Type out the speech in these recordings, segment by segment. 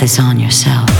this on yourself.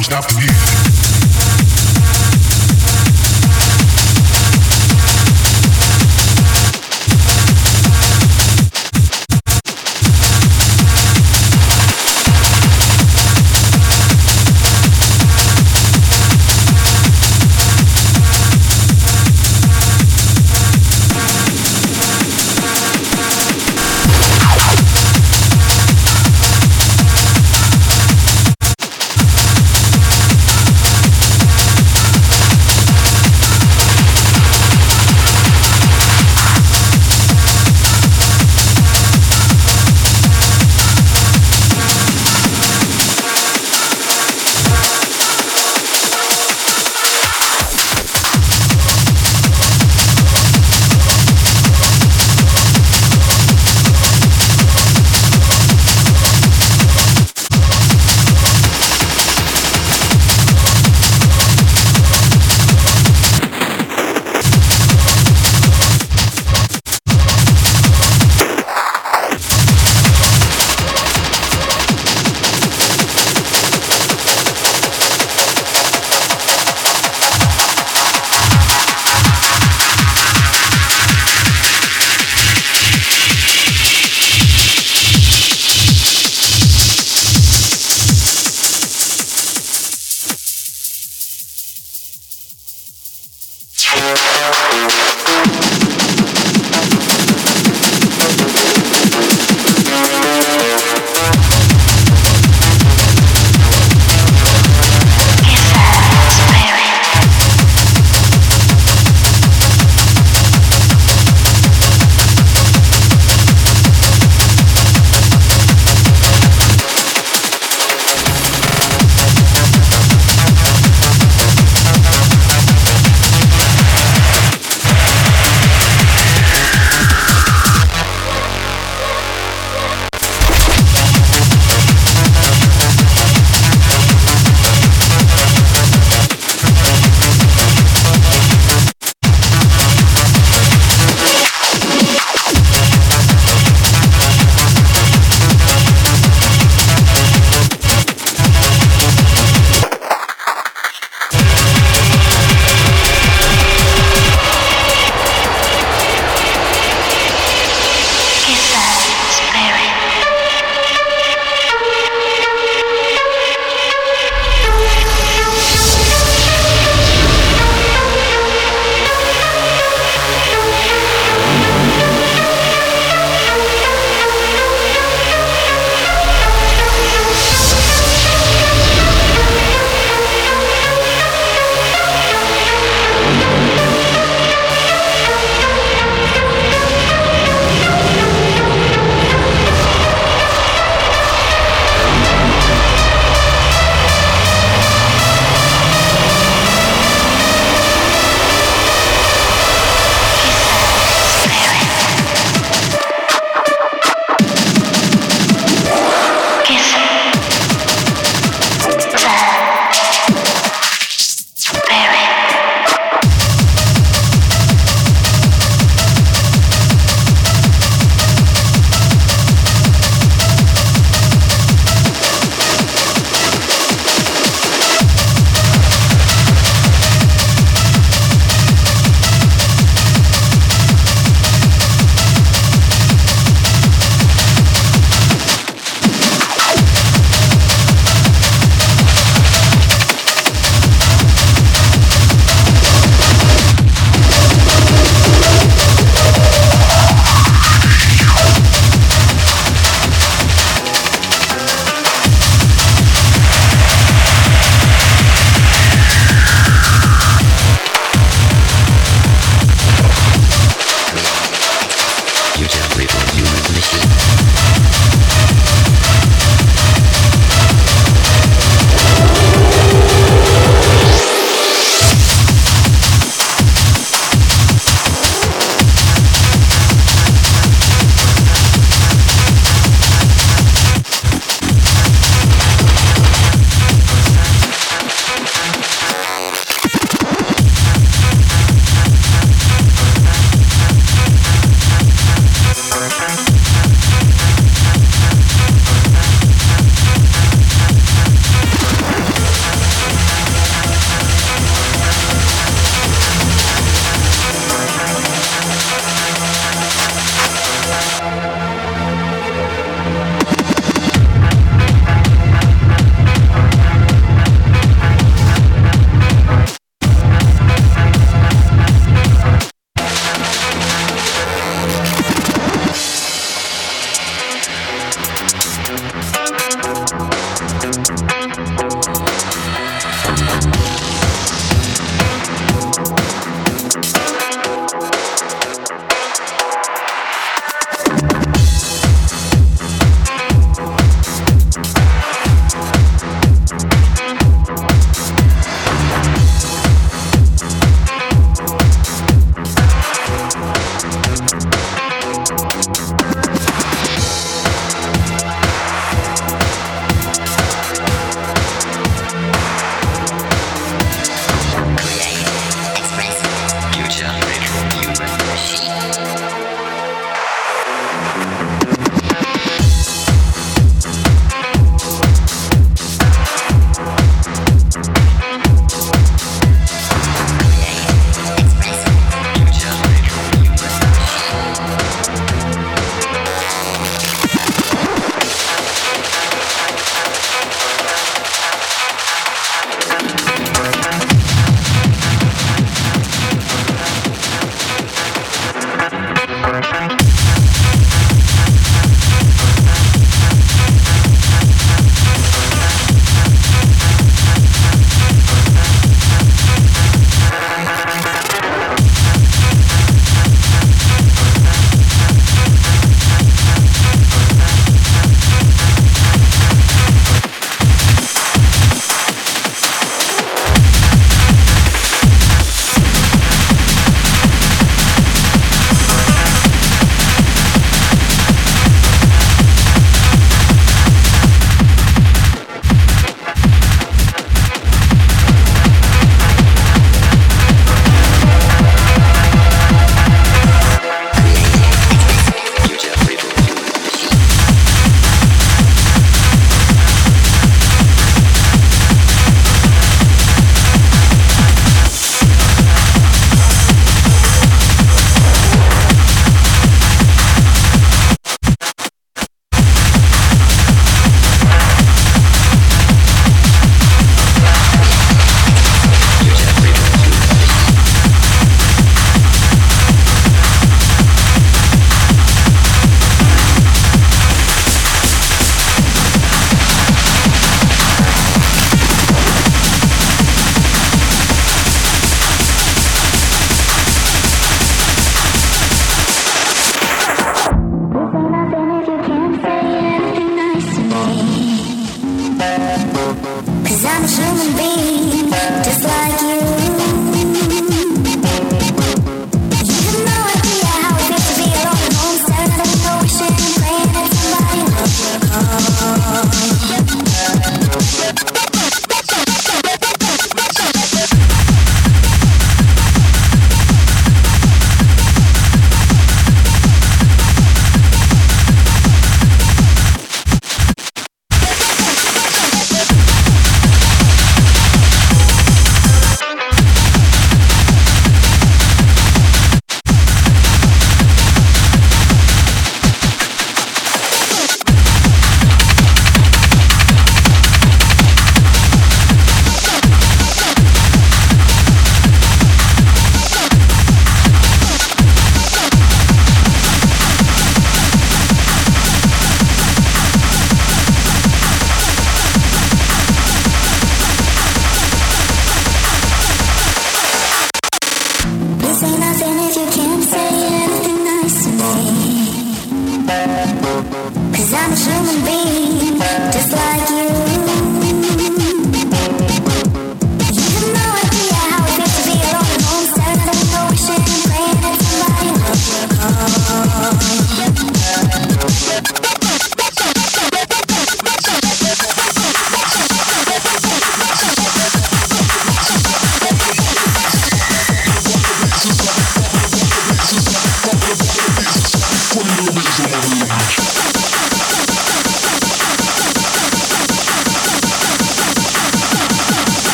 don't stop the music.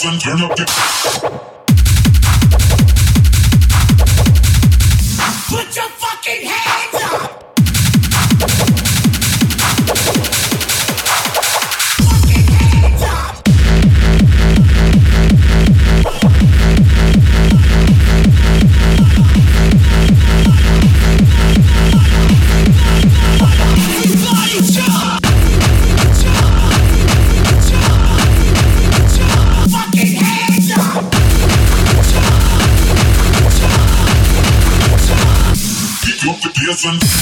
全然やって。Pick